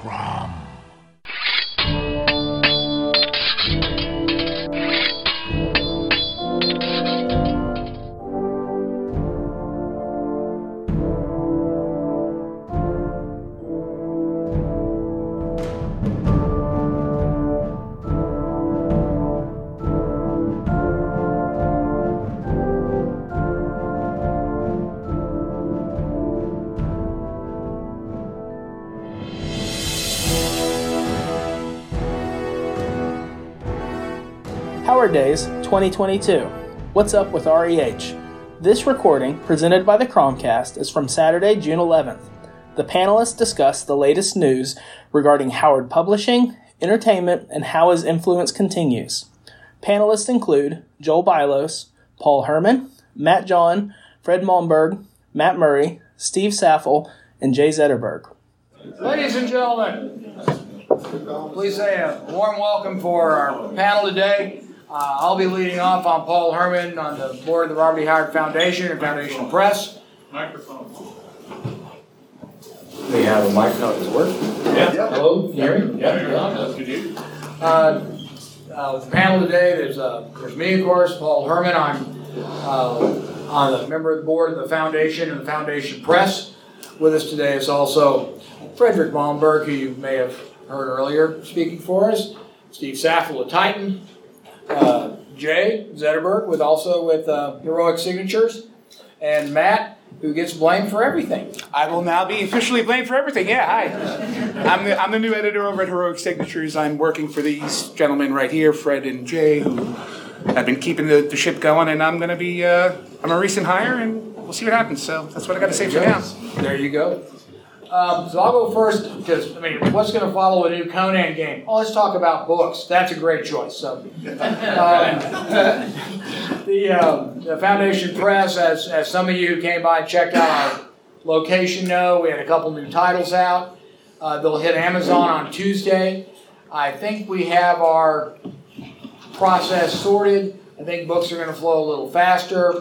Crom. Days 2022. What's up with REH? This recording, presented by the Cromcast, is from Saturday, June 11th. The panelists discuss the latest news regarding Howard Publishing, entertainment, and how his influence continues. Panelists include Joel Bylos, Paul Herman, Matt John, Fred Malmberg, Matt Murray, Steve Saffel, and Jay Zetterberg. Ladies and gentlemen, please say a warm welcome for our panel today. Uh, I'll be leading off on Paul Herman on the board of the Robert E. Howard Foundation and Foundation Press. Microphone. We have a microphone. Does it work? Yeah. Hello, can you hear me? Yeah, that's good. You? Uh, uh, with the panel today, there's, uh, there's me, of course, Paul Herman. I'm uh, on the member of the board of the foundation and the Foundation Press. With us today is also Frederick Malmberg, who you may have heard earlier speaking for us. Steve Saffel of Titan. Uh, Jay Zetterberg, with also with uh, Heroic Signatures, and Matt, who gets blamed for everything. I will now be officially blamed for everything. Yeah, hi. I'm the, I'm the new editor over at Heroic Signatures. I'm working for these gentlemen right here, Fred and Jay, who have been keeping the, the ship going, and I'm going to be, uh, I'm a recent hire, and we'll see what happens. So that's what I got to say for now. There you go. Um, so I'll go first because I mean, what's going to follow a new Conan game? Oh, let's talk about books. That's a great choice. So, um, the, um, the Foundation Press, as, as some of you who came by and checked out our location know, we had a couple new titles out. Uh, they'll hit Amazon on Tuesday. I think we have our process sorted. I think books are going to flow a little faster.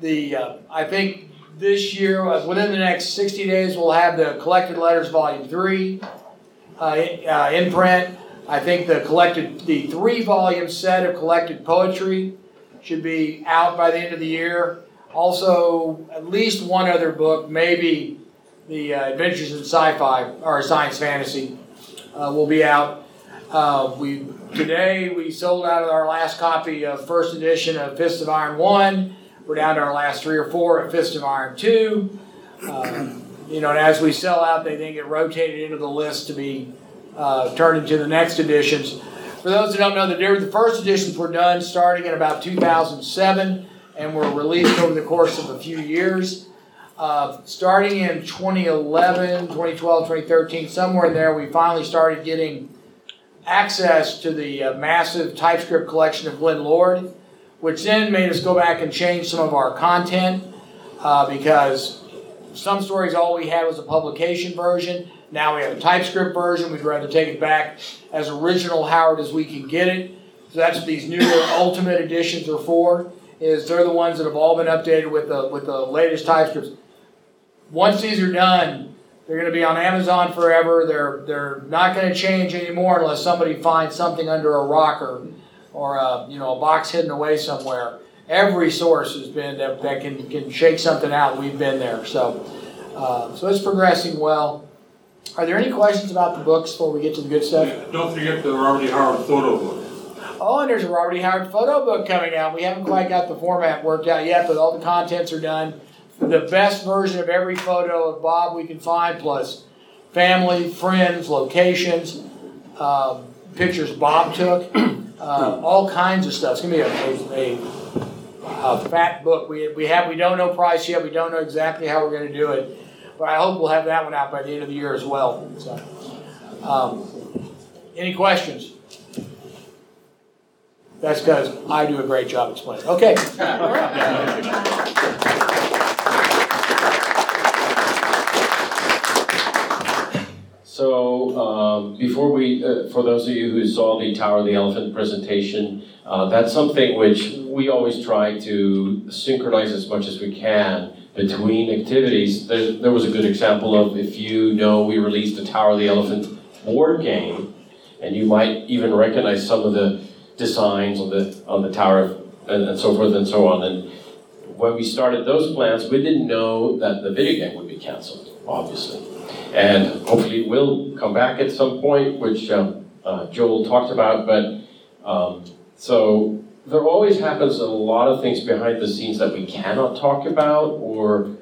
The uh, I think this year, uh, within the next 60 days, we'll have the Collected Letters Volume 3 uh, uh, in print. I think the collected, the three volume set of collected poetry should be out by the end of the year. Also, at least one other book, maybe the uh, Adventures in Sci-Fi or Science Fantasy, uh, will be out. Uh, we today we sold out our last copy of first edition of Fist of Iron One. We're down to our last three or four at Fist of Iron 2. Uh, you know, and as we sell out, they then get rotated into the list to be uh, turned into the next editions. For those who don't know the the first editions were done starting in about 2007 and were released over the course of a few years. Uh, starting in 2011, 2012, 2013, somewhere in there, we finally started getting access to the uh, massive TypeScript collection of Glenn Lord which then made us go back and change some of our content uh, because some stories all we had was a publication version. Now we have a TypeScript version. We'd rather take it back as original Howard as we can get it. So that's what these newer Ultimate editions are for. Is they're the ones that have all been updated with the with the latest TypeScripts. Once these are done, they're going to be on Amazon forever. They're they're not going to change anymore unless somebody finds something under a rocker a, you know a box hidden away somewhere. Every source has been that, that can, can shake something out. We've been there, so uh, so it's progressing well. Are there any questions about the books before we get to the good stuff? Yeah, Don't forget the Robert E. Howard photo book. Oh, and there's a Robert E. Howard photo book coming out. We haven't quite got the format worked out yet, but all the contents are done. The best version of every photo of Bob we can find, plus family, friends, locations, um, pictures Bob took. uh, all kinds of stuff. It's gonna be a, a, a, fat book. We, we have we don't know price yet. We don't know exactly how we're gonna do it, but I hope we'll have that one out by the end of the year as well. So, um, any questions? That's because I do a great job explaining. Okay. So um, before we, uh, for those of you who saw the Tower of the Elephant presentation, uh, that's something which we always try to synchronize as much as we can between activities. There, there was a good example of if you know we released the Tower of the Elephant board game, and you might even recognize some of the designs on the on the tower and, and so forth and so on. And when we started those plans, we didn't know that the video game would be canceled, obviously. And hopefully will come back at some point, which um, uh, Joel talked about. But um, so there always happens a lot of things behind the scenes that we cannot talk about or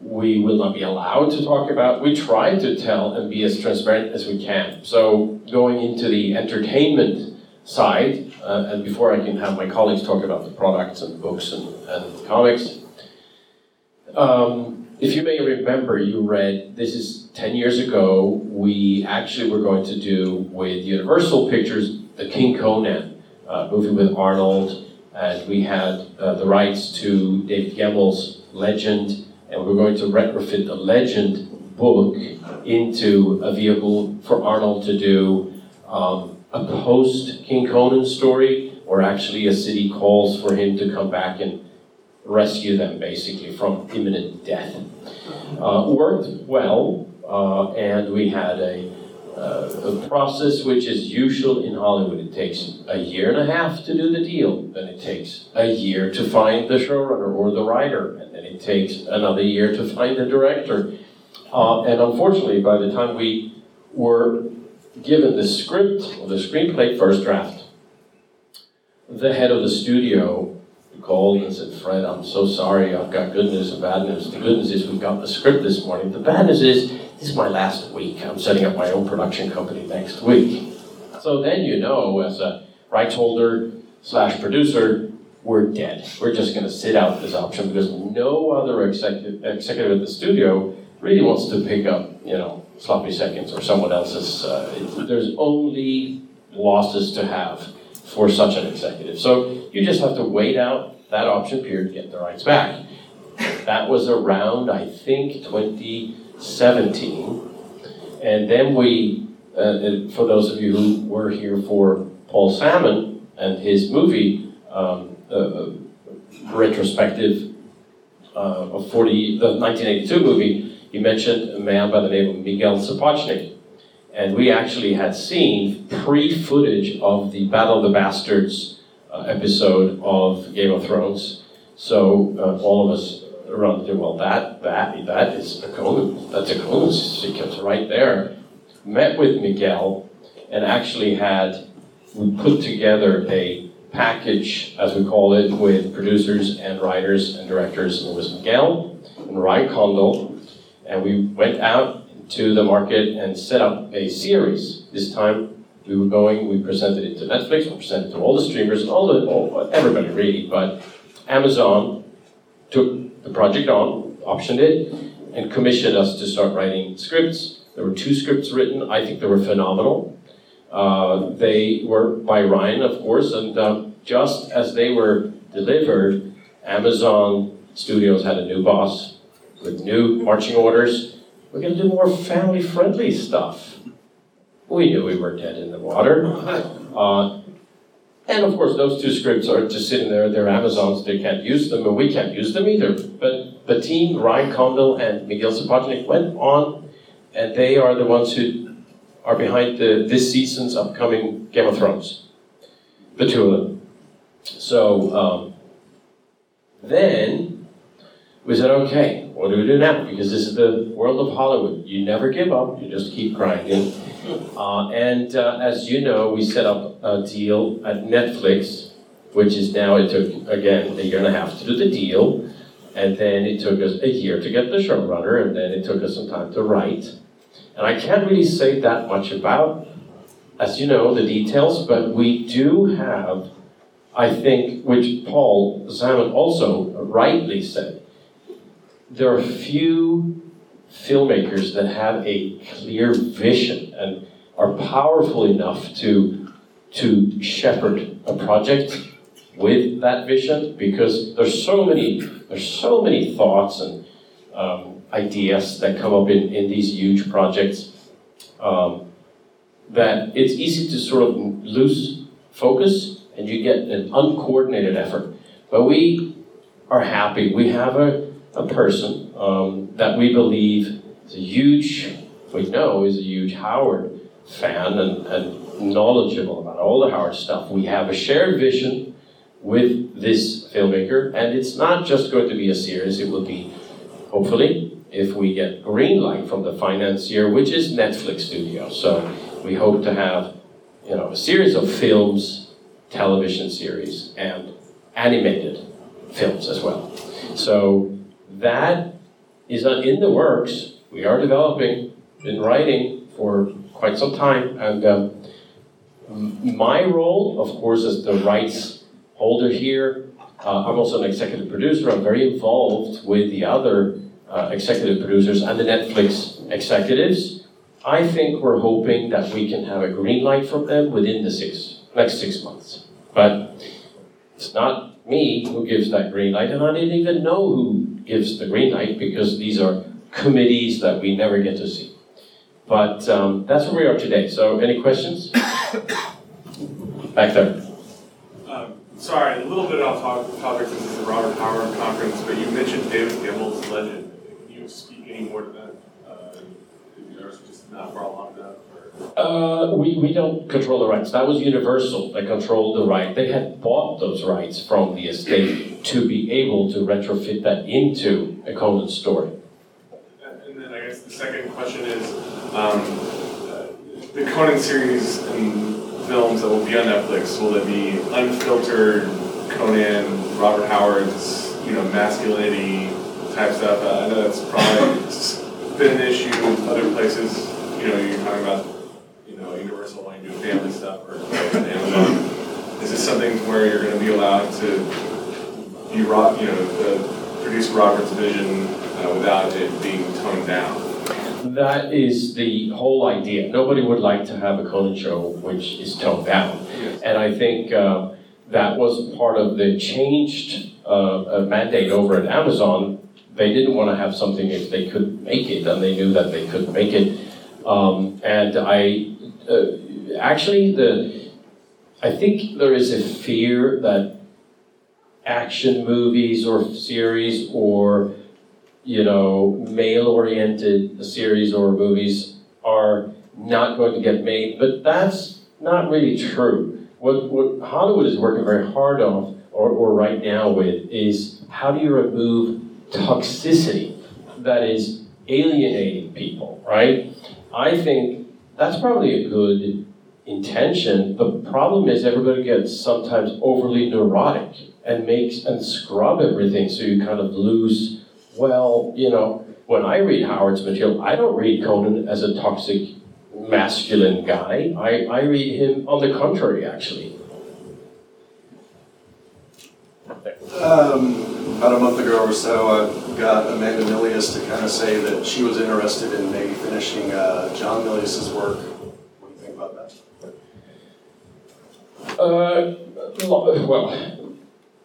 we will not be allowed to talk about. We try to tell and be as transparent as we can. So going into the entertainment side, uh, and before I can have my colleagues talk about the products and books and, and comics, um, if you may remember, you read this is 10 years ago, we actually were going to do with Universal Pictures the King Conan uh, movie with Arnold, and we had uh, the rights to David Gemmell's Legend and we're going to retrofit the legend book into a vehicle for Arnold to do um, a post King Conan story, or actually a city calls for him to come back and rescue them basically from imminent death. Uh, worked well, uh, and we had a uh, a process which is usual in Hollywood. It takes a year and a half to do the deal, then it takes a year to find the showrunner or the writer, and then it takes another year to find the director. Uh, and unfortunately, by the time we were given the script or the screenplay first draft, the head of the studio called and said, Fred, I'm so sorry, I've got good news and bad news. The good news is we've got the script this morning. The bad news is this is my last week. I'm setting up my own production company next week. So then you know, as a rights holder slash producer, we're dead. We're just going to sit out this option because no other executive, executive at the studio really wants to pick up, you know, sloppy seconds or someone else's. Uh, there's only losses to have for such an executive. So you just have to wait out that option period to get the rights back. That was around, I think, 2017. And then we, uh, for those of you who were here for Paul Sammon and his movie um, uh, uh retrospective uh, of 40, the 1982 movie, he mentioned a man by the name of Miguel Sapochnik. And we actually had seen pre footage of the Battle of the Bastards uh, episode of Game of Thrones. So uh, all of us around the well, that that that is a Conan. That's a Conan sequence right there. Met with Miguel and actually had we put together a package, as we call it, with producers and writers and directors. And it was Miguel and Ryan Condal, and we went out to the market and set up a series. This time we were going, we presented it to Netflix, we presented it to all the streamers, all the all, everybody really, but Amazon took the project on, optioned it, and commissioned us to start writing scripts. There were two scripts written. I think they were phenomenal. Uh, they were by Ryan, of course, and um, just as they were delivered, Amazon Studios had a new boss with new marching orders. We're going to do more family friendly stuff. We knew we were dead in the water. Uh, and of course, those two scripts are just sitting there. They're Amazons. They can't use them, and we can't use them either. But the team, Ryan Condal and Miguel Sapochnik, went on, and they are the ones who are behind the, this season's upcoming Game of Thrones. The two of them. So um, then we said, okay, what do we do now? Because this is the world of Hollywood. You never give up. You just keep grinding. Uh, and uh, as you know, we set up a deal at Netflix, which is now, it took, again, a year and a half to do the deal. And then it took us a year to get the showrunner, and then it took us some time to write. And I can't really say that much about, as you know, the details, but we do have, I think, which Paul Sammon also rightly said, there are few filmmakers that have a clear vision and are powerful enough to to shepherd a project with that vision because there's so many there's so many thoughts and um, ideas that come up in, in these huge projects um, that it's easy to sort of lose focus and you get an uncoordinated effort. But we are happy. We have a, a person um, that we believe is a huge we know is a huge Howard fan and, and knowledgeable about all the Howard stuff. We have a shared vision with this filmmaker, and it's not just going to be a series, it will be, hopefully, if we get green light from the financier, which is Netflix Studios. So we hope to have you know, a series of films, television series, and animated films as well. So that is in the works. We are developing, been writing for quite some time, and um, my role, of course, as the rights holder here, uh, I'm also an executive producer. I'm very involved with the other uh, executive producers and the Netflix executives. I think we're hoping that we can have a green light from them within the six next six months. But it's not me who gives that green light, and I didn't even know who gives the green light because these are committees that we never get to see. But um, that's where we are today. So, any questions? Back there. Um, sorry, a little bit off topic since it's a Robert Howard conference, but you mentioned David Gemmell's legend. Can you speak any more to that? Uh, just not far along enough? Uh, we, we don't control the rights. That was Universal that controlled the right. They had bought those rights from the estate to be able to retrofit that into a Conan story. And then I guess the second question is um, the Conan series and films that will be on Netflix, will it be unfiltered Conan, Robert Howard's, you know, masculinity type stuff? Uh, I know that's probably been an issue in other places. You know, you're talking about, Universal wanting to do family stuff or Amazon. Is this something where you're going to be allowed to be, you know, produce Robert's vision uh, without it being toned down? That is the whole idea. Nobody would like to have a Conan show which is toned down. Yes. And I think uh, that was part of the changed uh, mandate over at Amazon. They didn't want to have something if they could make it, and they knew that they couldn't make it. Um, and I uh, actually the I think there is a fear that action movies or series or you know, male-oriented series or movies are not going to get made, but that's not really true. What, what Hollywood is working very hard on, or, or right now with, is how do you remove toxicity that is alienating people, right? I think that's probably a good intention. The problem is everybody gets sometimes overly neurotic and makes and scrub everything so you kind of lose well, you know, when I read Howard's material, I don't read Conan as a toxic masculine guy. I, I read him on the contrary, actually. Um, about a month ago or so, I got Amanda Milius to kind of say that she was interested in maybe finishing uh, John Milius's work. What do you think about that? Uh, well,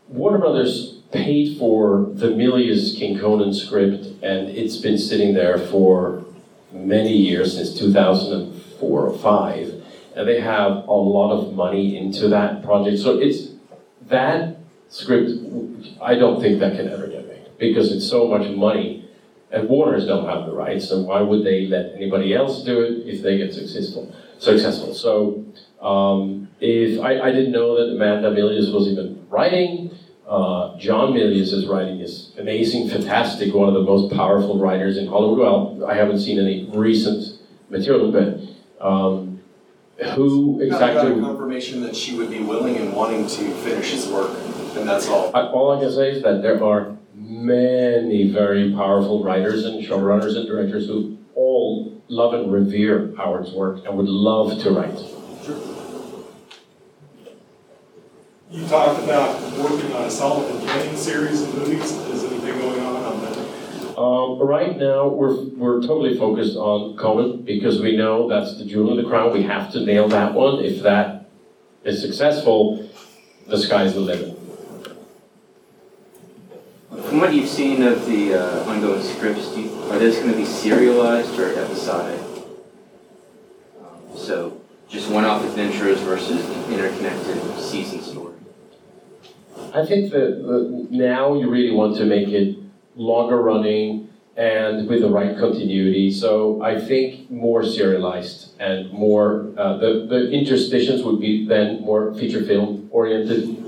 Warner Brothers paid for the Milius King Conan script, and it's been sitting there for many years, since 2004 or 5, and they have a lot of money into that project. So it's that script, I don't think that can ever get because it's so much money, and Warners don't have the rights, so why would they let anybody else do it if they get successful? Successful. So um, if I, I didn't know that Amanda Milius was even writing, uh, John Milius' is writing is amazing, fantastic, one of the most powerful writers in Hollywood. Well, I haven't seen any recent material, but um, who exactly? Got, got confirmation that she would be willing and wanting to finish his work, and that's all. I, all I can say is that there are many very powerful writers and showrunners and directors who all love and revere Howard's work and would love to write. You talked about working on a Solomon Kane series of movies. Is anything going on on that? Um, right now, we're, we're totally focused on Conan because we know that's the jewel in the crown. We have to nail that one. If that is successful, the sky's the limit. From what you've seen of the uh, ongoing scripts, you, are those going to be serialized or episodic? Um, so, just one-off adventures versus interconnected season story. I think that now you really want to make it longer running, and with the right continuity. So I think more serialized and more, uh, the, the interstitials would be then more feature film oriented.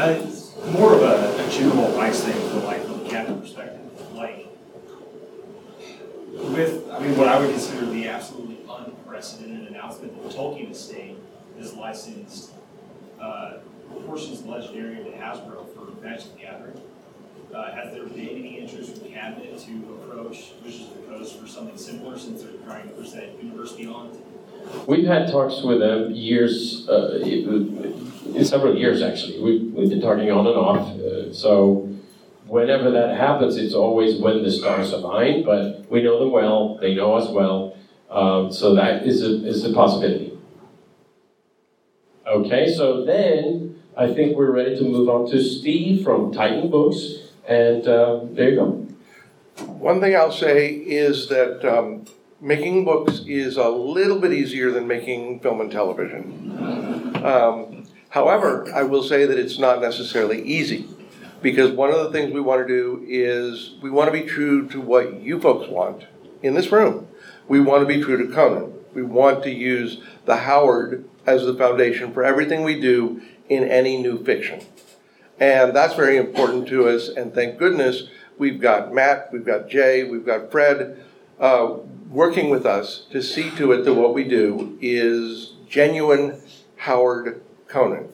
It's more of a, a general rights thing from like from the captain perspective. Like with, I mean, what I would consider the absolutely unprecedented announcement that Tolkien Estate is licensed uh, portions Legendary to Hasbro for Magic the Gathering. Uh, has there been any interest from Cabinet to approach Wizards of the Coast for something similar since they're trying to push that universe beyond? We've had talks with them years, uh, in several years actually. We've, we've been talking on and off. Uh, so whenever that happens, it's always when the stars align. But we know them well; they know us well. Um, so that is a is a possibility. Okay, so then I think we're ready to move on to Steve from Titan Books, and uh, there you go. One thing I'll say is that um, making books is a little bit easier than making film and television. Um, however, I will say that it's not necessarily easy because one of the things we want to do is we want to be true to what you folks want in this room. We want to be true to Conan. We want to use the Howard as the foundation for everything we do in any new fiction. And that's very important to us. And thank goodness we've got Matt, we've got Jay, we've got Fred uh, working with us to see to it that what we do is genuine Howard Conan.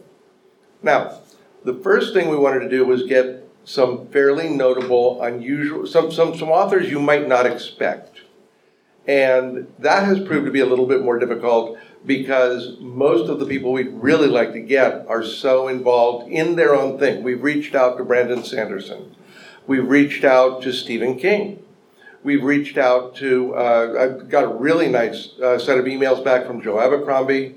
Now, the first thing we wanted to do was get some fairly notable, unusual, some, some, some authors you might not expect. And that has proved to be a little bit more difficult because most of the people we'd really like to get are so involved in their own thing. We've reached out to Brandon Sanderson. We've reached out to Stephen King. We've reached out to, uh, I've got a really nice uh, set of emails back from Joe Abercrombie.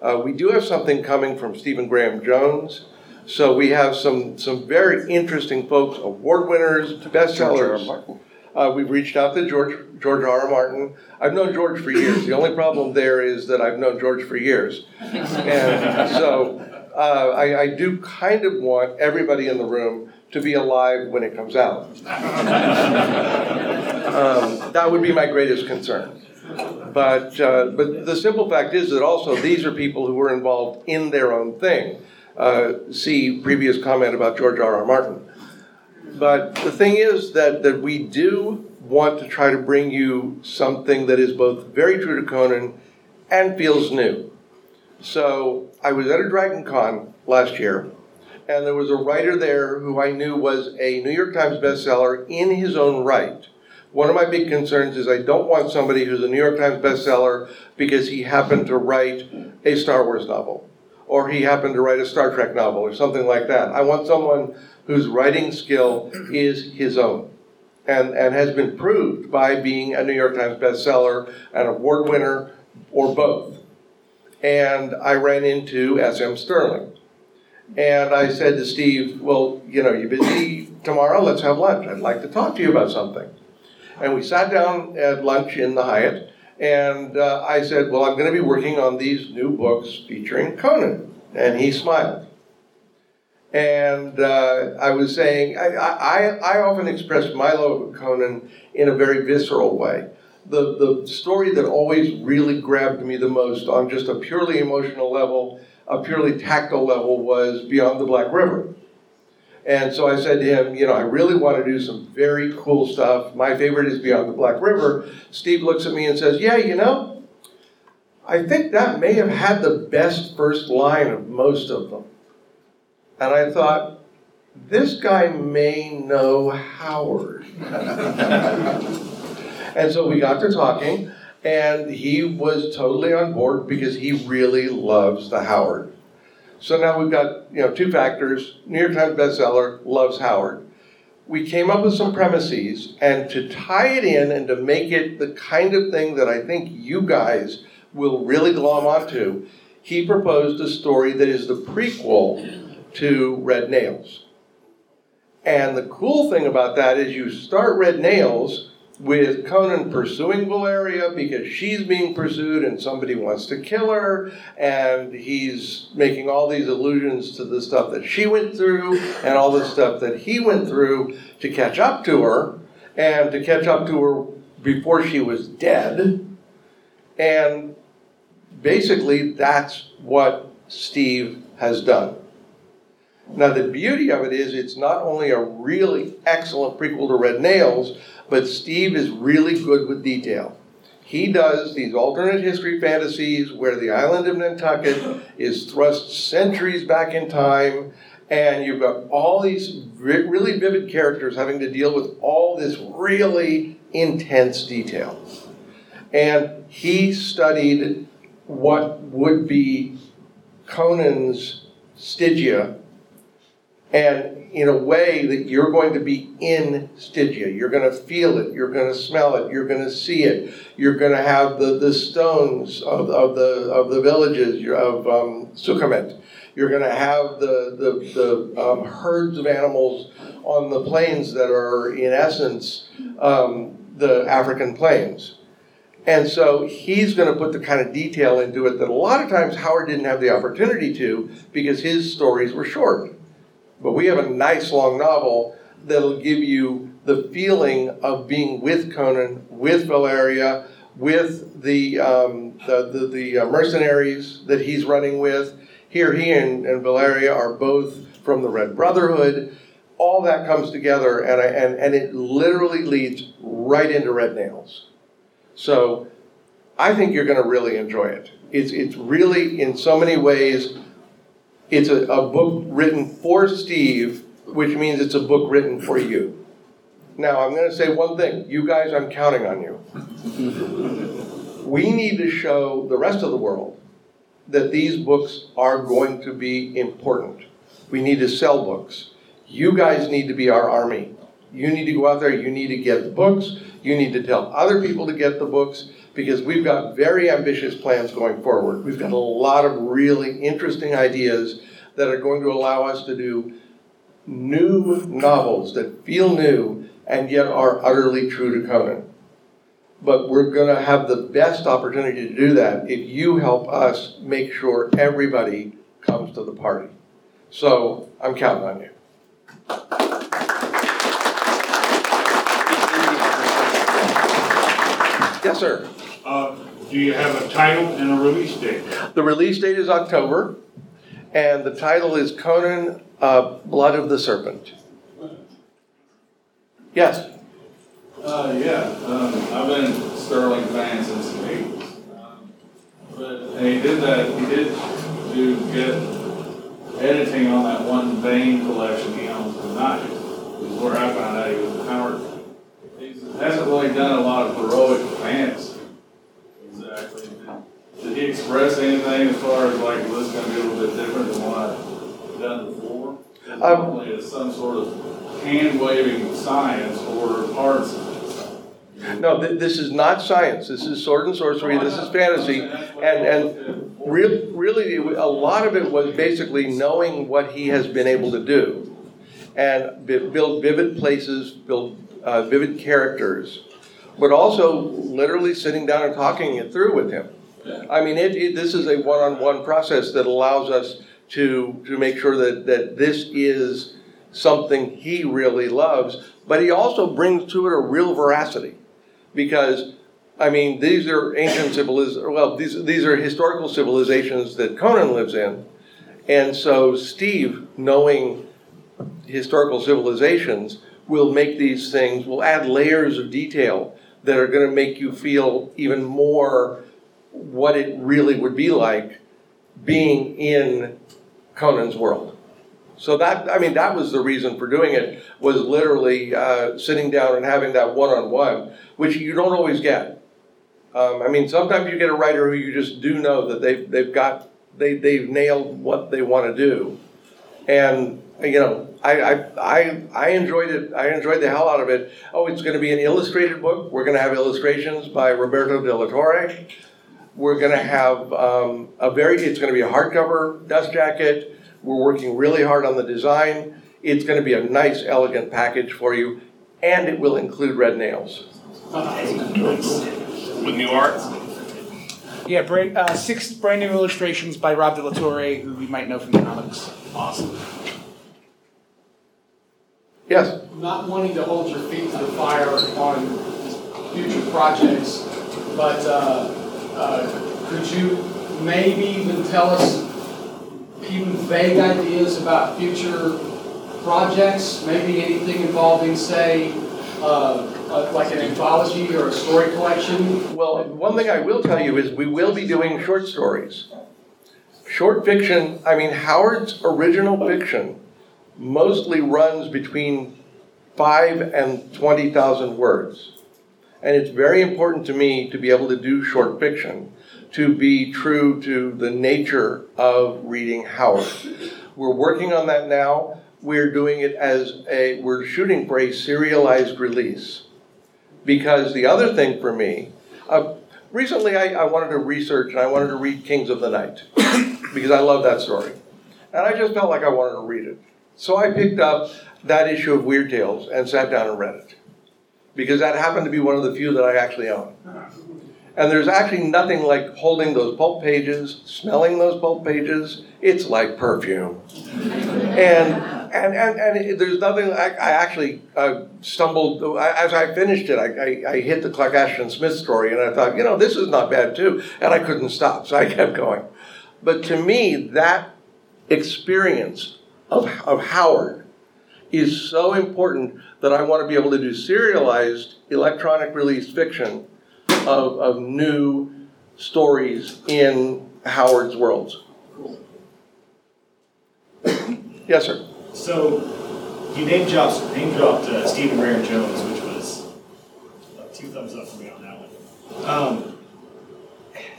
Uh, we do have something coming from Stephen Graham Jones. So we have some, some very interesting folks, award winners, bestsellers. Uh, we've reached out to George George R. R. Martin. I've known George for years. The only problem there is that I've known George for years, and so uh, I, I, do kind of want everybody in the room to be alive when it comes out. um, that would be my greatest concern. But uh, but the simple fact is that also these are people who were involved in their own thing. Uh, see previous comment about George R. R. Martin. But the thing is that, that we do want to try to bring you something that is both very true to Conan and feels new. So I was at a Dragon Con last year, and there was a writer there who I knew was a New York Times bestseller in his own right. One of my big concerns is I don't want somebody who's a New York Times bestseller because he happened to write a Star Wars novel, or he happened to write a Star Trek novel, or something like that. I want someone whose writing skill is his own and, and has been proved by being a New York Times bestseller, an award winner, or both. And I ran into S.M. Stirling. And I said to Steve, Well, you know, you're busy tomorrow? Let's have lunch. I'd like to talk to you about something. And we sat down at lunch in the Hyatt, and uh, I said, Well, I'm going to be working on these new books featuring Conan. And he smiled. And uh, I was saying, I, I, I often express my love of Conan in a very visceral way. The, the story that always really grabbed me the most on just a purely emotional level, a purely tactile level, was Beyond the Black River. And so I said to him, you know, I really want to do some very cool stuff. My favorite is Beyond the Black River. Steve looks at me and says, yeah, you know, I think that may have had the best first line of most of them. And I thought, this guy may know Howard. and so we got to talking, and he was totally on board because he really loves the Howard. So now we've got you know two factors: New York Times bestseller, loves Howard. We came up with some premises, and to tie it in and to make it the kind of thing that I think you guys will really glom onto, he proposed a story that is the prequel to Red Nails. And the cool thing about that is you start Red Nails with Conan pursuing Valeria because she's being pursued and somebody wants to kill her, and he's making all these allusions to the stuff that she went through and all the stuff that he went through to catch up to her, and to catch up to her before she was dead. And basically, that's what Steve has done. Now, the beauty of it is, it's not only a really excellent prequel to Red Nails, but Steve is really good with detail. He does these alternate history fantasies where the island of Nantucket is thrust centuries back in time, and you've got all these really vivid characters having to deal with all this really intense detail. And he studied what would be Conan's Stygia and in a way that you're going to be in Stygia. You're going to feel it, you're going to smell it, you're going to see it. You're going to have the, the stones of, of, the, of the villages of um. You're going to have the, the, the um, herds of animals on the plains that are, in essence, um, the African plains. And so he's going to put the kind of detail into it that a lot of times Howard didn't have the opportunity to because his stories were short. But we have a nice long novel that'll give you the feeling of being with Conan, with Valeria, with the, um, the, the, the, uh, mercenaries that he's running with. Here, he and, and Valeria are both from the Red Brotherhood. All that comes together, and, I, and, and it literally leads right into Red Nails. So I think you're going to really enjoy it. It's, it's really, in so many ways, it's a, a book written for Steve, which means it's a book written for you. Now, I'm going to say one thing. You guys, I'm counting on you. we need to show the rest of the world that these books are going to be important. We need to sell books. You guys need to be our army. You need to go out there, you need to get the books, you need to tell other people to get the books because we've got very ambitious plans going forward. We've got a lot of really interesting ideas that are going to allow us to do new novels that feel new and yet are utterly true to Conan. But we're going to have the best opportunity to do that if you help us make sure everybody comes to the party. So I'm counting on you. Yes, sir. Uh, do you have a title and a release date? The release date is October, and the title is Conan uh, Blood of the Serpent. Yes? Uh, yeah, um, I've been a Stirling fan since the 80s. Um, but, and he did that, he did do get editing on that one Bane collection he owns tonight, is where I found out he was a Howard. He hasn't really done a lot of heroic fantasy. Express anything as far as like, well, this is going to be a little bit different than what I've done before? Um, normally it's some sort of hand waving science or arts. no, th- this is not science. This is sword and sorcery. This is fantasy, and and re- really, a lot of it was basically knowing what he has been able to do, and b- build vivid places, build uh, vivid characters, but also literally sitting down and talking it through with him. I mean, it, it, this is a one-on-one process that allows us to to make sure that that this is something he really loves, but he also brings to it a real veracity because I mean these are ancient civilizations. Well, these these are historical civilizations that Conan lives in, and so Steve, knowing historical civilizations, will make these things will add layers of detail that are going to make you feel even more what it really would be like being in Conan's world. So that I mean that was the reason for doing it was literally uh, sitting down and having that one-on-one, which you don't always get. Um, I mean, sometimes you get a writer who you just do know that they've they've got they they've nailed what they want to do, and you know I, I I I enjoyed it. I enjoyed the hell out of it. Oh, it's going to be an illustrated book. We're going to have illustrations by Roberto de la Torre. We're going to have um, a very. It's going to be a hardcover dust jacket. We're working really hard on the design. It's going to be a nice, elegant package for you, and it will include red nails. With new art? Yeah, brand, uh, six brand new illustrations by Rob De La Torre, who we might know from the comics. Awesome. Yes. Not wanting to hold your feet to the fire on future projects, but uh, uh, could you maybe even tell us even vague ideas about future projects? Maybe anything involving, say, uh, like an anthology or a story collection? Well, one thing I will tell you is we will be doing short stories. Short fiction, I mean, Howard's original fiction mostly runs between five and 20,000 words. And it's very important to me to be able to do short fiction, to be true to the nature of reading Howard. We're working on that now. We're doing it as a, we're shooting for a serialized release. Because the other thing for me, uh, recently I, I wanted to research and I wanted to read Kings of the Night because I love that story. And I just felt like I wanted to read it. So I picked up that issue of Weird Tales and sat down and read it because that happened to be one of the few that I actually own. And there's actually nothing like holding those pulp pages, smelling those pulp pages. It's like perfume. And and and, and there's nothing. I, I actually uh, stumbled as I finished it. I, I, I hit the Clark Ashton Smith story, and I thought, you know, this is not bad too. And I couldn't stop, so I kept going. But to me, that experience of, of Howard is so important that I want to be able to do serialized electronic release fiction of, of new stories in Howard's worlds. Yes, sir. So, you name dropped, name dropped uh, Stephen Graham Jones, which was uh, two thumbs up for me on that one. Um,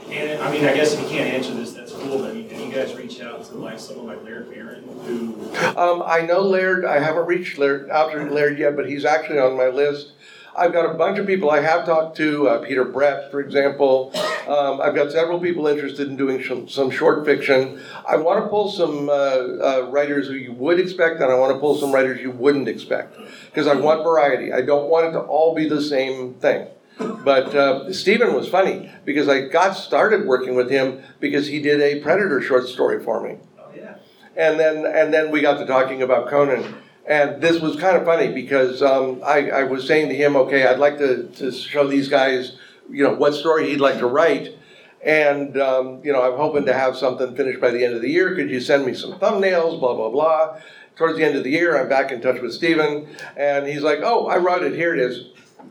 and I mean, I guess if you can't answer this, that's cool. But I mean, have you guys reached out to like someone like Laird Barron, who Um, I know Laird. I haven't reached Laird, out to Laird yet, but he's actually on my list. I've got a bunch of people I have talked to. Uh, Peter Brett, for example. Um, I've got several people interested in doing some, some short fiction. I want to pull some uh, uh, writers who you would expect, and I want to pull some writers you wouldn't expect because I want variety. I don't want it to all be the same thing. But uh, Stephen was funny because I got started working with him because he did a Predator short story for me. Oh yeah. And then and then we got to talking about Conan. And this was kind of funny because um, I, I was saying to him, okay, I'd like to, to show these guys, you know, what story he'd like to write. And, um, you know, I'm hoping to have something finished by the end of the year. Could you send me some thumbnails, blah, blah, blah. Towards the end of the year, I'm back in touch with Stephen. And he's like, oh, I wrote it. Here it is.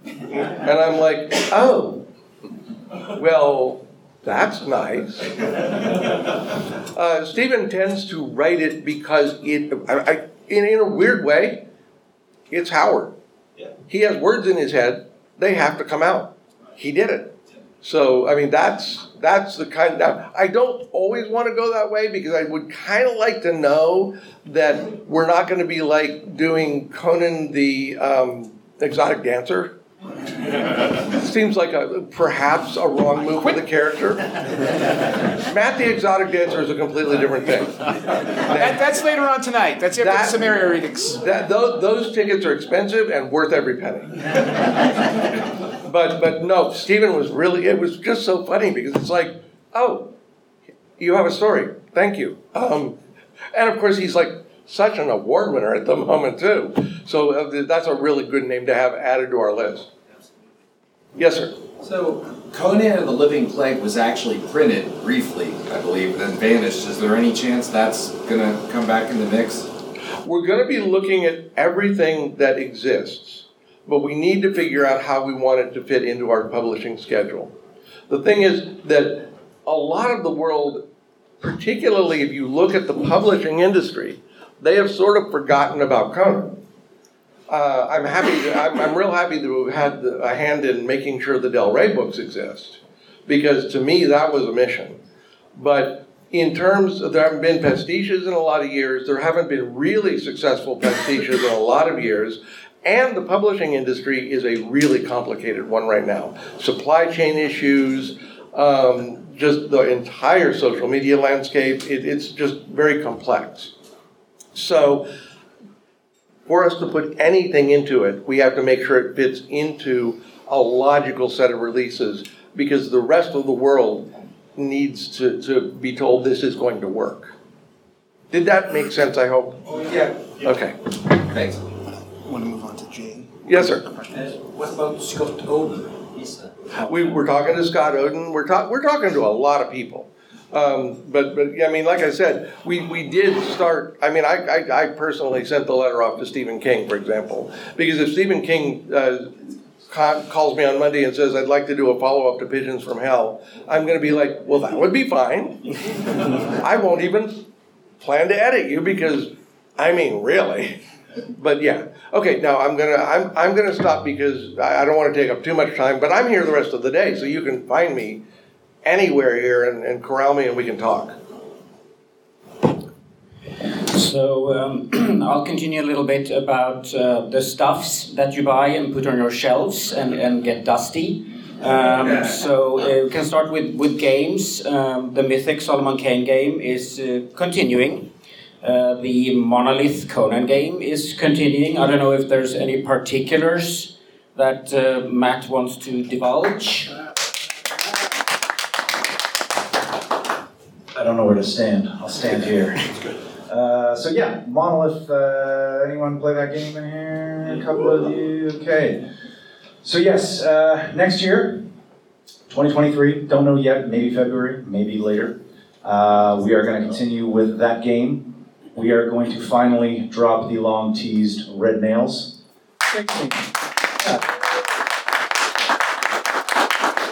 And I'm like, oh, well, that's nice. Uh, Stephen tends to write it because it, I, I, in, in a weird way, it's Howard. He has words in his head, they have to come out. He did it. So, I mean, that's that's the kind of. I don't always want to go that way because I would kind of like to know that we're not going to be like doing Conan the um, exotic dancer. Seems like a perhaps a wrong move for the character. Matt the exotic dancer is a completely different thing. That, that's later on tonight. That's after That- the Samaria readings. That, those, those tickets are expensive and worth every penny. but but no, Stephen was really. It was just so funny because it's like, oh, you have a story. Thank you. Um, and of course, he's like such an award winner at the moment too. So uh, that's a really good name to have added to our list. Yes, sir. So Conan and the Living Plague was actually printed briefly, I believe, then vanished. Is there any chance that's gonna come back in the mix? We're going to be looking at everything that exists, but we need to figure out how we want it to fit into our publishing schedule. The thing is that a lot of the world, particularly if you look at the publishing industry, they have sort of forgotten about Conan. Uh, I'm happy. To, I'm, I'm real happy to have had the, a hand in making sure the Del Rey books exist, because to me that was a mission. But in terms of, there haven't been pastiches in a lot of years. There haven't been really successful pastiches in a lot of years. And the publishing industry is a really complicated one right now. Supply chain issues, um, just the entire social media landscape, it, it's just very complex. So, for us to put anything into it, we have to make sure it fits into a logical set of releases because the rest of the world needs to, to be told this is going to work. Did that make sense, I hope? Oh, yeah. Okay. Thanks. I Want to move on to Jay? Yes, sir. What about Scott Oden? Uh, we, we're talking to Scott Oden, we're talk, we're talking to a lot of people. Um, but, but, yeah, I mean, like I said, we, we did start, I mean, I, I, I personally sent the letter off to Stephen King, for example. Because if Stephen King, uh, calls me on Monday and says, I'd like to do a follow-up to Pigeons from Hell, I'm gonna be like, well, that would be fine. I won't even plan to edit you because, I mean, really. But yeah, okay, now I'm gonna, I'm, I'm gonna stop because I, I don't wanna take up too much time, but I'm here the rest of the day, so you can find me anywhere here and, and corral me and we can talk. So um, I'll continue a little bit about uh, the stuffs that you buy and put on your shelves and, and get dusty. Um, so uh, we can start with, with games. Um, the Mythic Solomon Kane game is uh, continuing. Uh, the Monolith Conan game is continuing. I don't know if there's any particulars that uh, Matt wants to divulge. Don't know where to stand. I'll stand here. Uh, so yeah, Monolith. Uh, anyone play that game in here? A couple of you. Okay. So yes, uh, next year, 2023. Don't know yet. Maybe February. Maybe later. Uh, we are going to continue with that game. We are going to finally drop the long teased red nails. Yeah.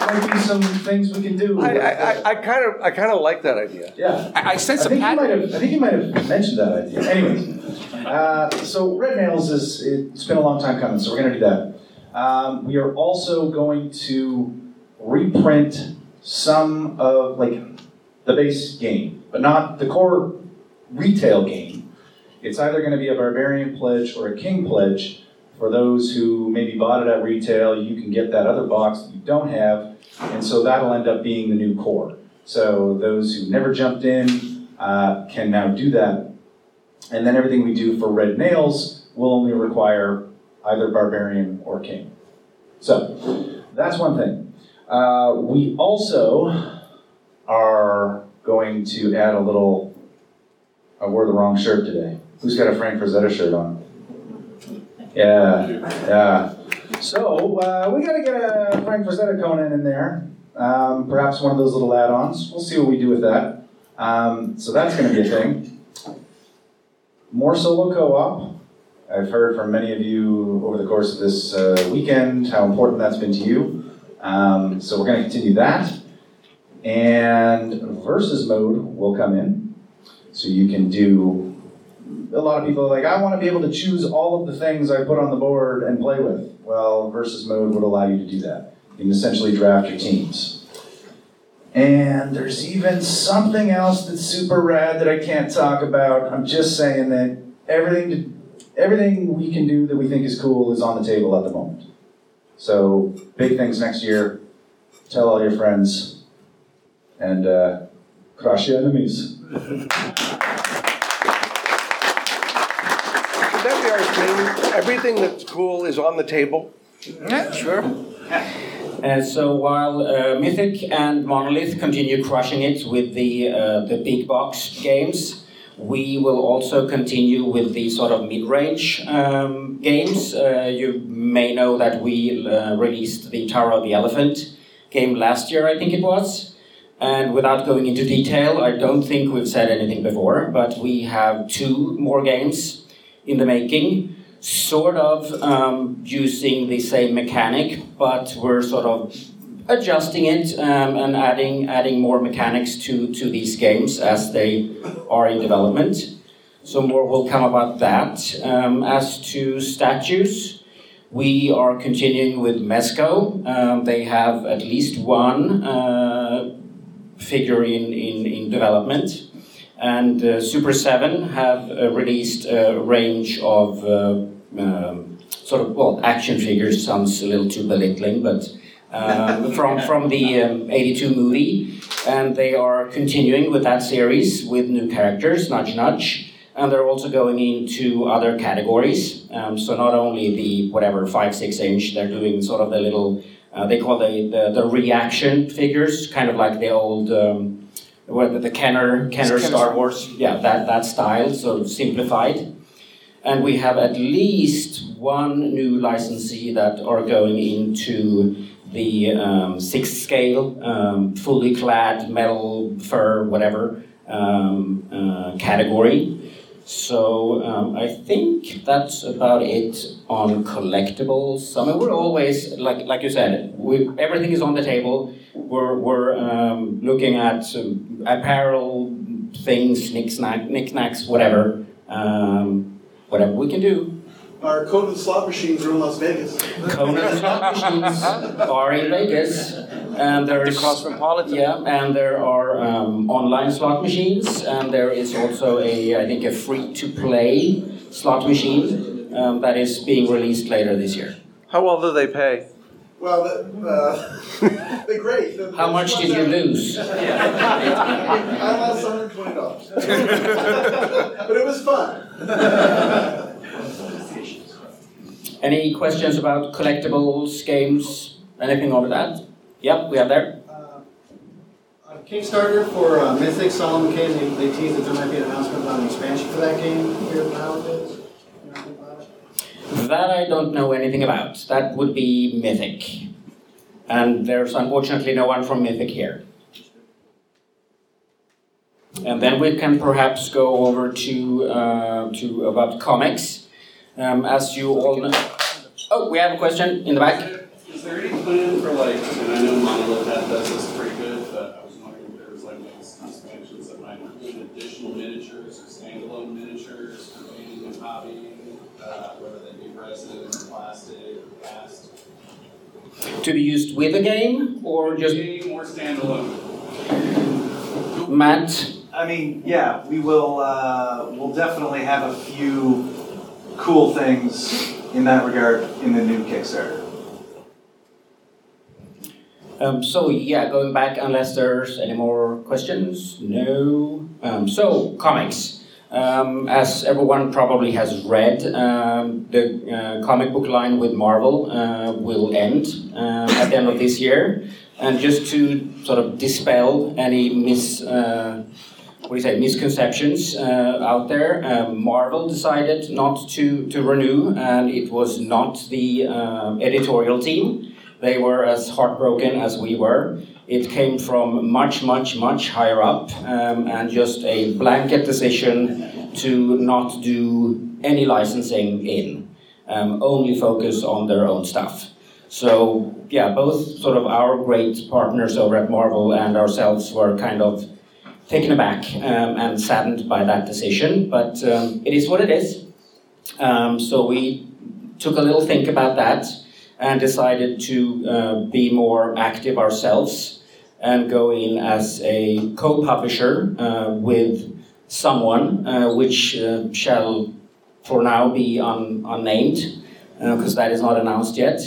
Might be some things we can do. I, I, I- I kind of, I kind of like that idea. yeah. I, I sense I a think, he might have, I think he might have mentioned that idea. Anyways, uh, so Red Nails is, it's been a long time coming, so we're going to do that. Um, we are also going to reprint some of, like, the base game, but not the core retail game. It's either going to be a Barbarian Pledge or a King Pledge. For those who maybe bought it at retail, you can get that other box that you don't have, and so that'll end up being the new core. So those who never jumped in uh, can now do that. And then everything we do for red nails will only require either barbarian or king. So that's one thing. Uh, we also are going to add a little. I wore the wrong shirt today. Who's got a Frank Frazetta shirt on? Yeah, yeah. So uh, we got to get a Frank Frazetta Conan in there. Um, perhaps one of those little add-ons. We'll see what we do with that. Um, so that's going to be a thing. More solo co-op. I've heard from many of you over the course of this uh, weekend how important that's been to you. Um, so we're going to continue that. And versus mode will come in. So you can do. A lot of people are like, I want to be able to choose all of the things I put on the board and play with. Well, versus mode would allow you to do that. You can essentially draft your teams. And there's even something else that's super rad that I can't talk about. I'm just saying that everything everything we can do that we think is cool is on the table at the moment. So big things next year. Tell all your friends and uh, crush your enemies. Should our thing? Everything that's cool is on the table? Yeah, sure. Uh, so while uh, Mythic and Monolith continue crushing it with the uh, the big box games, we will also continue with the sort of mid-range um, games. Uh, you may know that we uh, released the Tower of the Elephant game last year, I think it was. And without going into detail, I don't think we've said anything before, but we have two more games in the making sort of um, using the same mechanic, but we're sort of adjusting it um, and adding adding more mechanics to to these games as they are in development. So more will come about that. Um, as to statues, we are continuing with Mezco. Um, they have at least one uh, figure in, in, in development. And uh, Super 7 have uh, released a range of uh, um, sort of, well, action figures sounds a little too belittling, but um, from, from the um, 82 movie. And they are continuing with that series with new characters, nudge nudge. and they're also going into other categories. Um, so not only the whatever five six inch, they're doing sort of the little uh, they call the, the the reaction figures, kind of like the old. Um, what the Kenner Kenner Star Wars, yeah, that that style, so simplified. And we have at least one new licensee that are going into the um, sixth scale, um, fully clad metal fur, whatever um, uh, category. So um, I think that's about it on collectibles. I mean, we're always like like you said, we, everything is on the table. We're we're um, looking at um, apparel things, knickknack, knickknacks, whatever, um, whatever we can do. Our Conan slot machines are in Las Vegas. Conan slot machines are in Vegas, and there's Across from Politan. yeah, and there are um, online slot machines, and there is also a I think a free to play slot machine um, that is being released later this year. How well do they pay? Well, uh, they're great. The- How much did you lose? I lost $120. but it was fun. Any questions about collectibles, games, anything over that? Yep, we have there. On Kickstarter for uh, Mythic Solomon Kane, they, they teased that there might be an announcement about an expansion for that game here nowadays. That I don't know anything about. That would be Mythic. And there's unfortunately no one from Mythic here. And then we can perhaps go over to, uh, to about comics. Um, as you all know. Oh, we have a question in the back. Is there any plan for like, I know Monolith does this pretty good, but I was wondering if there was like expansions that might include additional miniatures or standalone miniatures for painting and hobbying, uh, whether they be resin or plastic or cast. To be used with a game or just. Game or standalone. Matt? I mean, yeah, we will. Uh, we'll definitely have a few cool things in that regard in the new Kickstarter. Um, so yeah, going back, unless there's any more questions, no. Um, so comics. Um, as everyone probably has read, um, the uh, comic book line with Marvel uh, will end um, at the end of this year. And just to sort of dispel any mis, uh, what do you say, misconceptions uh, out there, um, Marvel decided not to, to renew, and it was not the um, editorial team. They were as heartbroken as we were. It came from much, much, much higher up, um, and just a blanket decision to not do any licensing in, um, only focus on their own stuff. So, yeah, both sort of our great partners over at Marvel and ourselves were kind of taken aback um, and saddened by that decision, but um, it is what it is. Um, so, we took a little think about that and decided to uh, be more active ourselves and go in as a co-publisher uh, with someone uh, which uh, shall for now be un- unnamed because that is not announced yet.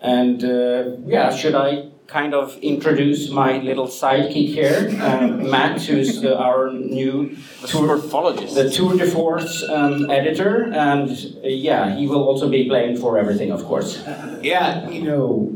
And uh, yeah should i kind of introduce my little sidekick here um, matt who's uh, our new tour the tour de force um, editor and uh, yeah he will also be blamed for everything of course. Yeah, you know,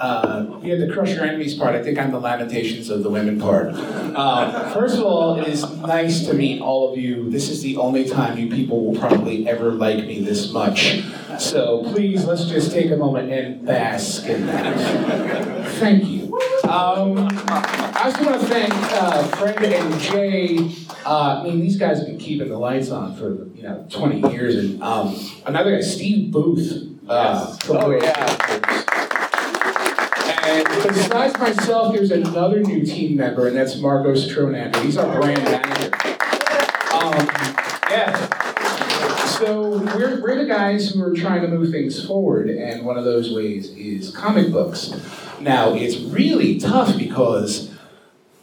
uh, you had the crush your enemies part. I think I'm the lamentations of the women part. Um, first of all, it is nice to meet all of you. This is the only time you people will probably ever like me this much. So please, let's just take a moment and bask in that. Thank you. Um, I also want to thank uh, Fred and Jay. Uh, I mean, these guys have been keeping the lights on for you know 20 years, and um, another guy, Steve Booth. Uh, from Oh, yeah. And besides myself, there's another new team member, and that's Marcos Tronander. He's our brand manager. Um, yeah. So we're, we're the guys who are trying to move things forward, and one of those ways is comic books. Now, it's really tough because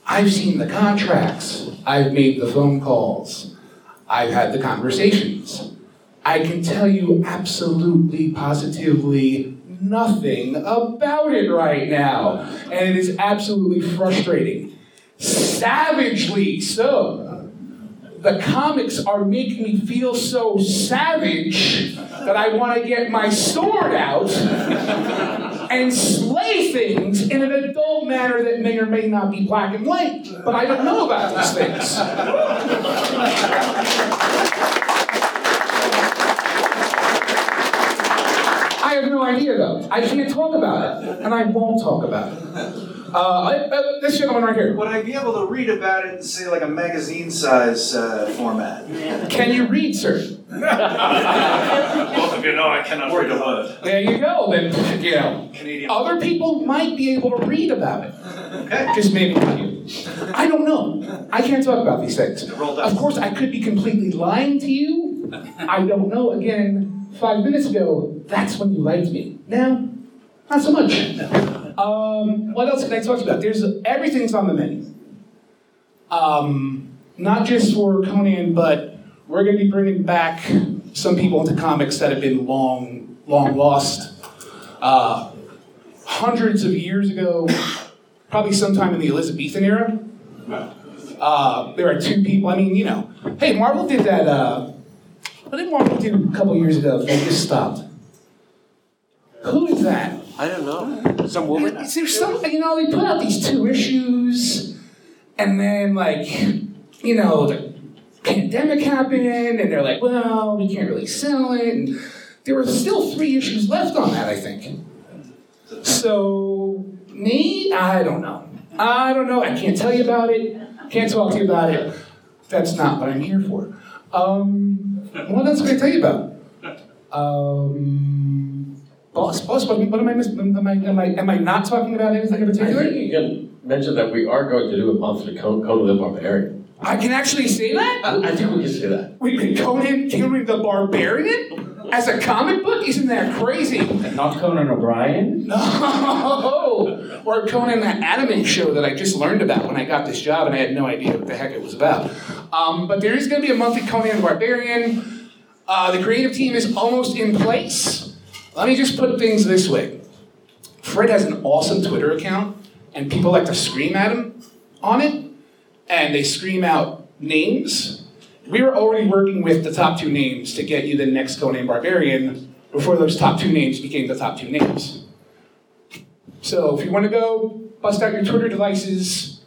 I've seen the contracts, I've made the phone calls, I've had the conversations. I can tell you absolutely, positively nothing about it right now. And it is absolutely frustrating. Savagely so. the comics are making me feel so savage that I want to get my sword out and slay things in an adult manner that may or may not be black and white. But I don't know about these things. Have no idea though. I can't talk about it, and I won't talk about it. Uh, I, uh, this gentleman right here. Would I be able to read about it in, say, like a magazine size uh, format? Can you read, sir? Both of you know I cannot read a word. There you go. Then you know, other people might be able to read about it. Okay. Just maybe not you. I don't know. I can't talk about these things. Of course, I could be completely lying to you. I don't know. Again, five minutes ago, that's when you liked me. Now, not so much. Um, what else can I talk about? There's everything's on the menu. Um, not just for Conan, but we're going to be bringing back some people into comics that have been long, long lost. Uh, hundreds of years ago, probably sometime in the Elizabethan era. Uh, there are two people. I mean, you know, hey, Marvel did that. Uh, what did Marvel do a couple years ago? They just stopped. Who is that? I don't know. Some woman? Is there some, you know, they put out these two issues, and then, like, you know, the pandemic happened, and they're like, well, we can't really sell it. And there were still three issues left on that, I think. So, me, I don't know. I don't know. I can't tell you about it. Can't talk to you about it. That's not what I'm here for. Um, what else can I tell you about? Um, boss, boss, what, what am I missing? Am I, am, I, am I not talking about anything in I particular? think you can mention that we are going to do a monthly Con- Conan the Barbarian. I can actually say that? I think we can say that. Wait, wait, Conan Conan the Barbarian? As a comic book? Isn't that crazy? Not Conan O'Brien? No! Or Conan that anime show that I just learned about when I got this job and I had no idea what the heck it was about. Um, but there is going to be a monthly Conan the Barbarian. Uh, the creative team is almost in place. Let me just put things this way Fred has an awesome Twitter account, and people like to scream at him on it, and they scream out names. We were already working with the top two names to get you the next Conan Barbarian before those top two names became the top two names. So if you want to go bust out your Twitter devices,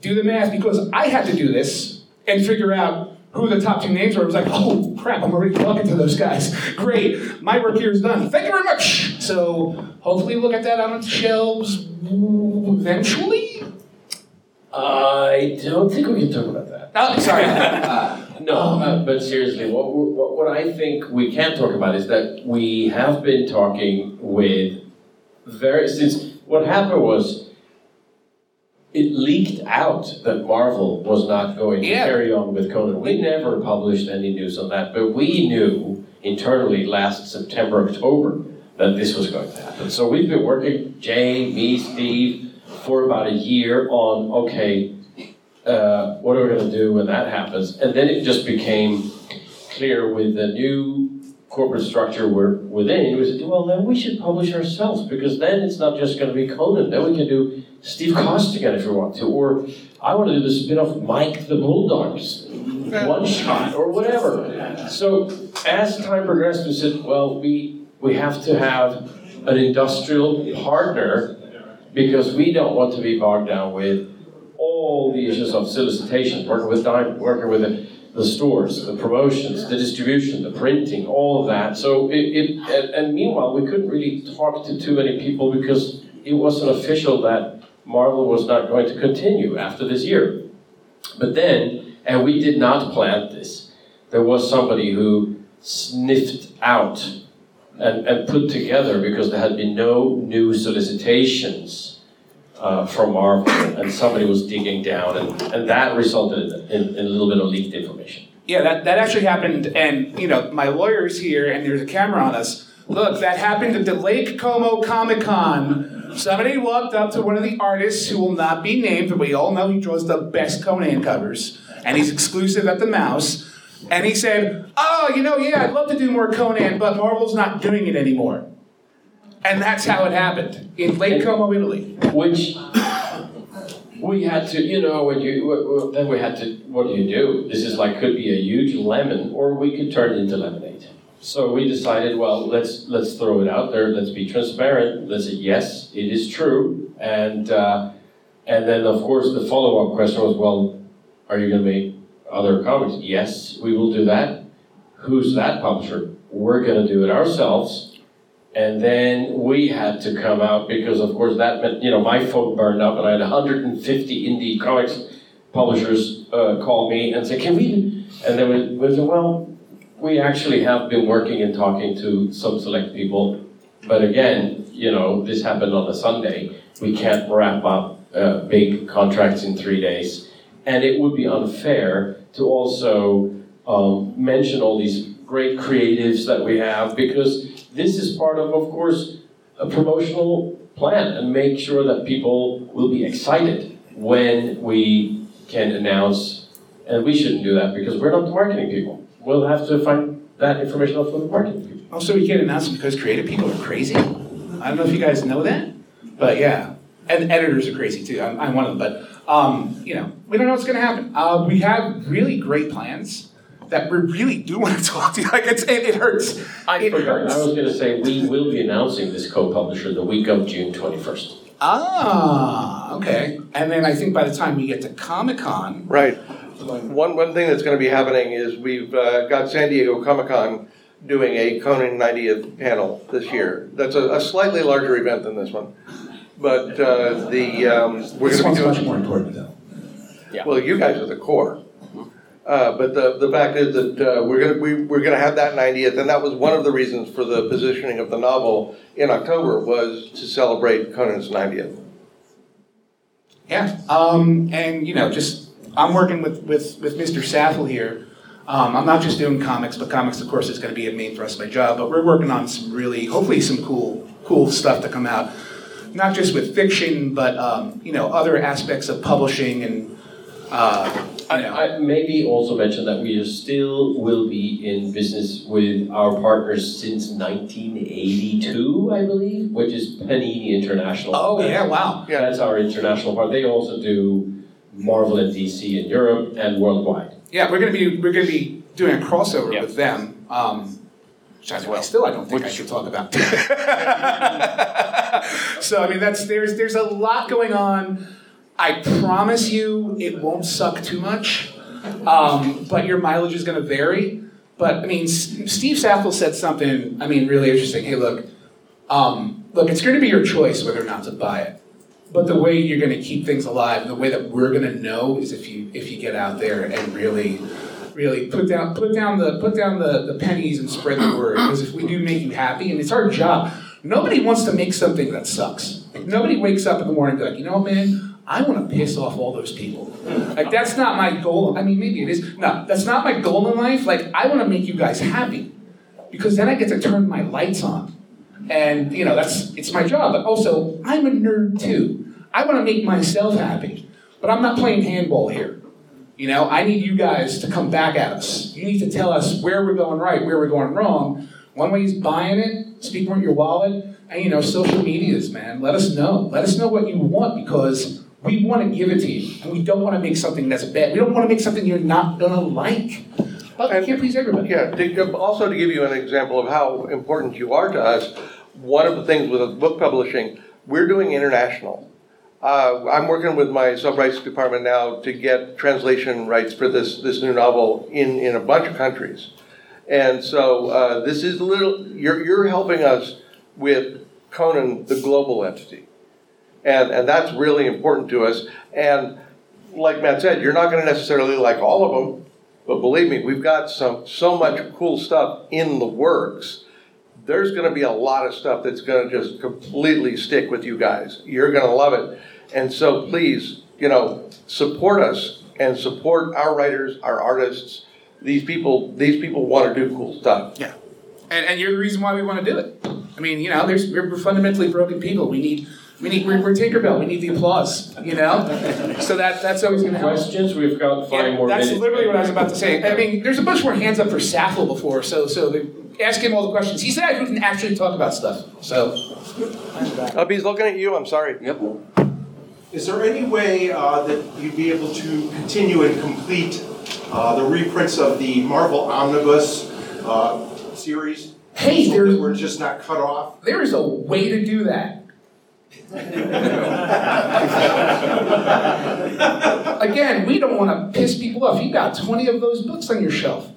do the math because I had to do this and figure out who the top two names were. I was like, oh crap, I'm already talking to those guys. Great, my work here is done. Thank you very much. So hopefully we'll get that out on the shelves eventually. I don't think we can talk about that. Oh, sorry. no, uh, but seriously, what, what, what I think we can talk about is that we have been talking with very, since what happened was it leaked out that Marvel was not going to carry on with Conan. We never published any news on that, but we knew internally last September, October, that this was going to happen. So we've been working, Jay, me, Steve, for about a year on, okay, uh, what are we going to do when that happens? And then it just became clear with the new corporate structure we're within, we said, well, then we should publish ourselves because then it's not just going to be Conan. Then we can do Steve Costigan if we want to, or I want to do the spin-off Mike the Bulldogs, one shot or whatever. So as time progressed, we said, well, we we have to have an industrial partner because we don't want to be bogged down with all the issues of solicitation, working with Dime, working with the, the stores, the promotions, the distribution, the printing, all of that. So it, it and, and meanwhile, we couldn't really talk to too many people because it wasn't official that Marvel was not going to continue after this year. But then, and we did not plan this, there was somebody who sniffed out and, and put together because there had been no new solicitations uh, from Marvel, and somebody was digging down, and, and that resulted in, in, in a little bit of leaked information. Yeah, that, that actually happened, and you know, my lawyer's here, and there's a camera on us. Look, that happened at the Lake Como Comic Con. Somebody walked up to one of the artists who will not be named, but we all know he draws the best Conan covers, and he's exclusive at the Mouse. And he said, "Oh, you know, yeah, I'd love to do more Conan, but Marvel's not doing it anymore." And that's how it happened in Lake Como, Italy. Which, we had to, you know, when you then we had to. What do you do? This is like could be a huge lemon, or we could turn it into lemonade. So we decided, well, let's let's throw it out there. Let's be transparent. Let's say yes, it is true, and uh, and then of course the follow up question was, well, are you going to make other comics? Yes, we will do that. Who's that publisher? We're going to do it ourselves. And then we had to come out because, of course, that meant, you know, my phone burned up and I had 150 indie comics publishers uh, call me and say, can we? And we, we said, well, we actually have been working and talking to some select people. But again, you know, this happened on a Sunday. We can't wrap up uh, big contracts in three days. And it would be unfair to also um, mention all these great creatives that we have because this is part of, of course, a promotional plan and make sure that people will be excited when we can announce. And we shouldn't do that because we're not the marketing people. We'll have to find that information out from the marketing people. Also, we can't announce because creative people are crazy. I don't know if you guys know that, but yeah, and editors are crazy too. I'm, I'm one of them, but um, you know, we don't know what's going to happen. Uh, we have really great plans that we really do want to talk to you. Like it's, it, it hurts. I it forgot. hurts. I was going to say we will be announcing this co-publisher the week of June 21st. Ah, okay. And then I think by the time we get to Comic Con, Right. One, one thing that's going to be happening is we've uh, got San Diego Comic Con doing a Conan 90th panel this year. That's a, a slightly larger event than this one. But uh, the, um, we're going to be doing much more important though. Yeah. Well, you guys are the core. Uh, but the, the fact is that uh, we're going we, we're to have that 90th, and that was one of the reasons for the positioning of the novel in October was to celebrate Conan's 90th. Yeah, um, and you know, just I'm working with with with Mr. Saffel here. Um, I'm not just doing comics, but comics, of course, is going to be a main thrust of my job. But we're working on some really, hopefully, some cool cool stuff to come out. Not just with fiction, but um, you know, other aspects of publishing and. Uh, I, I maybe also mention that we still will be in business with our partners since 1982, I believe, which is Panini International. Oh, yeah, wow. Yeah. That's our international part. They also do Marvel and DC in Europe and worldwide. Yeah, we're gonna be we're gonna be doing a crossover with them. Um, which I, I still I don't think I should talk about. so I mean that's there's there's a lot going on. I promise you it won't suck too much, um, but your mileage is going to vary. But I mean, S- Steve Saffel said something. I mean, really interesting. Hey, look, um, look, it's going to be your choice whether or not to buy it. But the way you're going to keep things alive, the way that we're going to know, is if you if you get out there and really, really put down put down the put down the, the pennies and spread the word. Because if we do make you happy, and it's our job, nobody wants to make something that sucks. Like, nobody wakes up in the morning and be like, you know, man, I want to piss off all those people. Like that's not my goal. I mean, maybe it is. No, that's not my goal in life. Like I want to make you guys happy, because then I get to turn my lights on, and you know that's it's my job. But also, I'm a nerd too. I want to make myself happy, but I'm not playing handball here. You know, I need you guys to come back at us. You need to tell us where we're going right, where we're going wrong. One way is buying it, speak from your wallet, and you know, social medias, man. Let us know. Let us know what you want because we want to give it to you, and we don't want to make something that's bad. We don't want to make something you're not gonna like. But we can't please everybody. Yeah, to, also to give you an example of how important you are to us, one of the things with book publishing, we're doing international. Uh, I'm working with my sub-rights department now to get translation rights for this, this new novel in, in a bunch of countries. And so uh, this is a little, you're, you're helping us with Conan, the global entity. And, and that's really important to us. And like Matt said, you're not going to necessarily like all of them, but believe me, we've got some so much cool stuff in the works. There's going to be a lot of stuff that's going to just completely stick with you guys. You're going to love it. And so please, you know, support us and support our writers, our artists. These people, these people want to do cool stuff. Yeah. And, and you're the reason why we want to do it. I mean, you know, there's we're fundamentally broken people. We need we need we're, we're Tinkerbell. We need the applause. You know, so that that's always going to help. Questions? We've got five Yeah, more that's minutes. literally what I was about to say. I mean, there's a bunch more hands up for Saffel before, so so they ask him all the questions. He's the guy who can actually talk about stuff. So he's looking at you. I'm sorry. Yep. Is there any way uh, that you'd be able to continue and complete uh, the reprints of the Marvel Omnibus uh, series? Hey, so there's- that we're just not cut off? There is a way to do that. Again, we don't want to piss people off. You got 20 of those books on your shelf.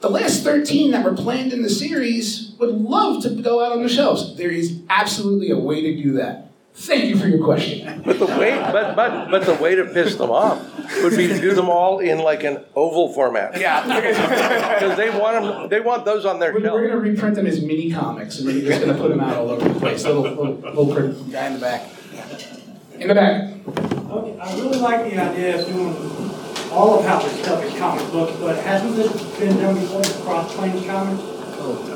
The last 13 that were planned in the series would love to go out on the shelves. There is absolutely a way to do that. Thank you for your question. But the way, but, but, but the way to piss them off would be to do them all in like an oval format. Yeah. Because they want them, they want those on their We're, we're going to reprint them as mini comics, and we're just going to put them out all over the place. Little, little, little print guy in the back. In the back. Okay, I really like the idea of doing all of Howard's stuff as comic books, but hasn't this been done before with Cross Plains Comics? Oh,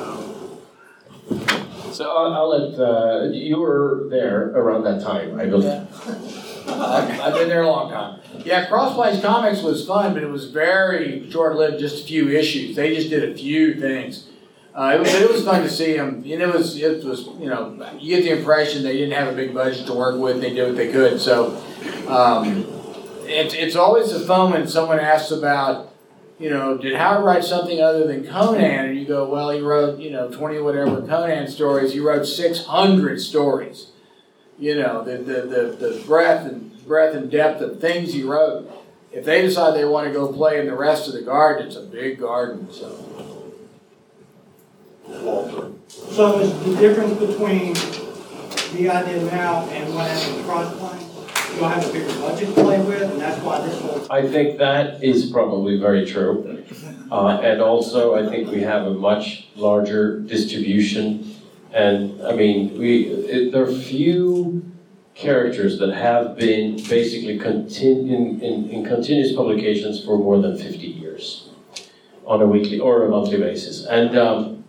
So I'll, I'll let, uh, you were there around that time, I believe. I've I've been there a long time. Yeah, Cross Plains Comics was fun, but it was very short-lived, just a few issues. They just did a few things. Uh, it was it was fun to see them. And it was it was you know you get the impression they didn't have a big budget to work with. They did what they could. So um, it's it's always a fun when someone asks about you know, did Howard write something other than Conan? And you go, well, he wrote, you know, 20 whatever Conan stories. He wrote 600 stories. You know, the, the, the, the breadth and breadth and depth of things he wrote. If they decide they want to go play in the rest of the garden, it's a big garden. So So is the difference between the idea now and what happened with Have a bigger budget to play with, and that's why this whole I think that is probably very true. Uh, and also, I think we have a much larger distribution. And, I mean, we, it, there are few characters that have been basically continu- in, in, in continuous publications for more than 50 years on a weekly or a monthly basis. And um,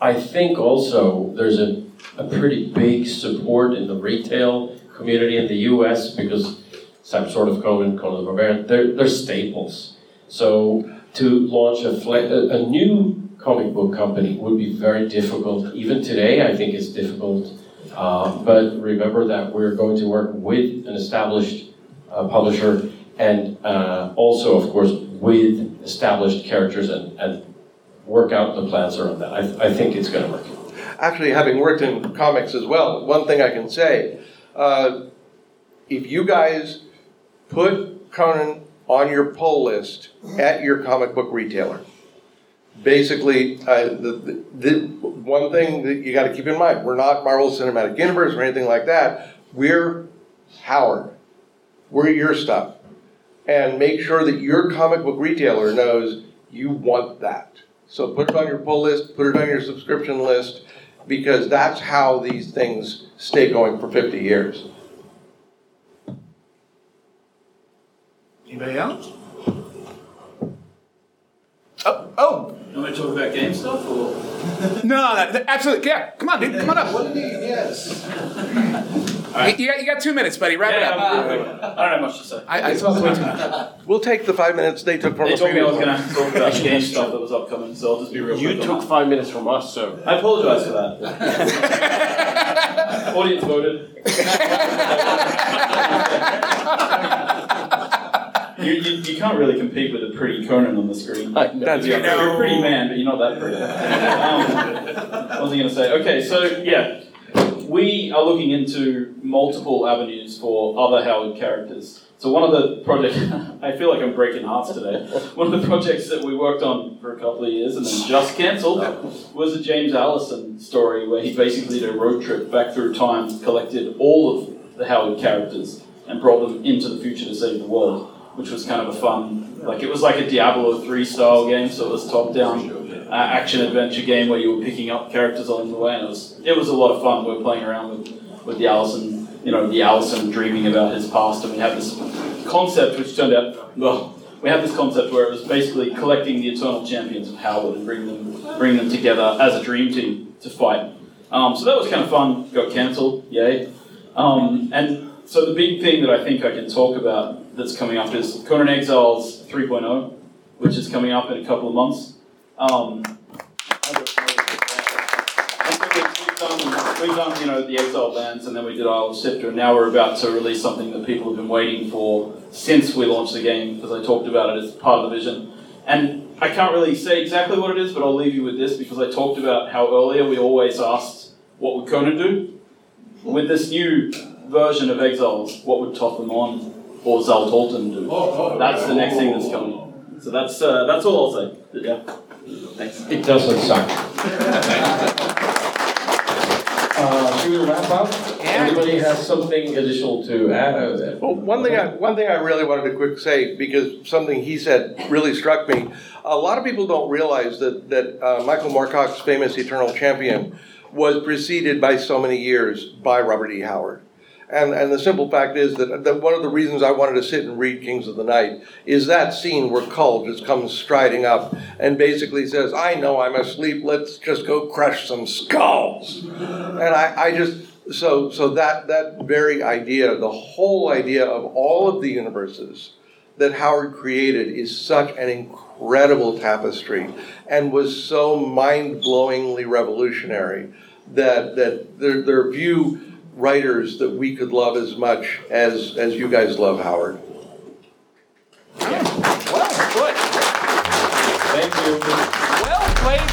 I think also there's a, a pretty big support in the retail community in the US because some sort of Conan, Conan the Barbarian, they're, they're staples. So to launch a, fle- a, new comic book company would be very difficult. Even today, I think it's difficult. Uh, but remember that we're going to work with an established uh, publisher and uh, also, of course, with established characters and, and work out the plans around that. I, I think it's going to work. Actually, having worked in comics as well, one thing I can say, uh, if you guys put Conan on your pull list at your comic book retailer, basically, uh, the, the, the one thing that you got to keep in mind, we're not Marvel Cinematic Universe or anything like that. We're Howard. We're your stuff. And make sure that your comic book retailer knows you want that. So put it on your pull list, put it on your subscription list, because that's how these things stay going for 50 years. Anybody else? Oh, oh. You want me to talk about game stuff or? No, that, that- absolutely. Yeah, come on, dude. Come on up. What did he, yes. You, you got, you got two minutes, buddy. Wrap it up. I'm. I don't have much to say. I, I talked way too much. We'll take the five minutes they took from They the told me I was going to one. talk about game stuff that was upcoming, so I'll just be real You quick took five minutes from us, so. I apologize for that. Audience voted. You, you, you can't really compete with a pretty Conan on the screen. That's you're, true. you're a pretty man, but you're not that pretty. Um, what was I going to say? Okay, so yeah, we are looking into multiple avenues for other Howard characters. So one of the projects, I feel like I'm breaking hearts today. One of the projects that we worked on for a couple of years and then just cancelled oh. was a James Allison story where he basically did a road trip back through time, collected all of the Howard characters, and brought them into the future to save the world, which was kind of a fun, like it was like a Diablo 3 style game, so it was top down uh, action adventure game where you were picking up characters along the way, and it was it was a lot of fun. We were playing around with with the Allison, you know, the Allison dreaming about his past, and we had this concept which turned out well. We had this concept where it was basically collecting the eternal champions of Howard and bring them bring them together as a dream team to fight. Um, so that was kind of fun. Got cancelled, yay. Um, and so the big thing that I think I can talk about that's coming up is Conan Exiles 3.0, which is coming up in a couple of months. Um, we've- done you know, the Exile Lands, and then we did Isle of Siptah, and now we're about to release something that people have been waiting for since we launched the game, because I talked about it as part of the vision. And I can't really say exactly what it is, but I'll leave you with this because I talked about how earlier we always asked, what would Conan do? With this new version of Exiles, what would Thoth-Amon or Xaltotun do? That's the next thing that's coming. So that's uh, that's all I'll say. Yeah. Thanks. It doesn't suck. Uh, should we wrap up? Anybody has something additional to add? Well, one thing I, one thing I really wanted to quick say, because something he said really struck me. A lot of people don't realize that, that uh, Michael Moorcock's famous Eternal Champion was preceded by so many years by Robert E. Howard. And, and the simple fact is that, that one of the reasons I wanted to sit and read Kings of the Night is that scene where Kull just comes striding up and basically says, I know I'm asleep, let's just go crush some skulls. And I, I just, so, so that, that very idea, the whole idea of all of the universes that Howard created is such an incredible tapestry and was so mind-blowingly revolutionary that, that there, there writers that we could love as much as, as you guys love Howard. Well put. Thank you. Well played,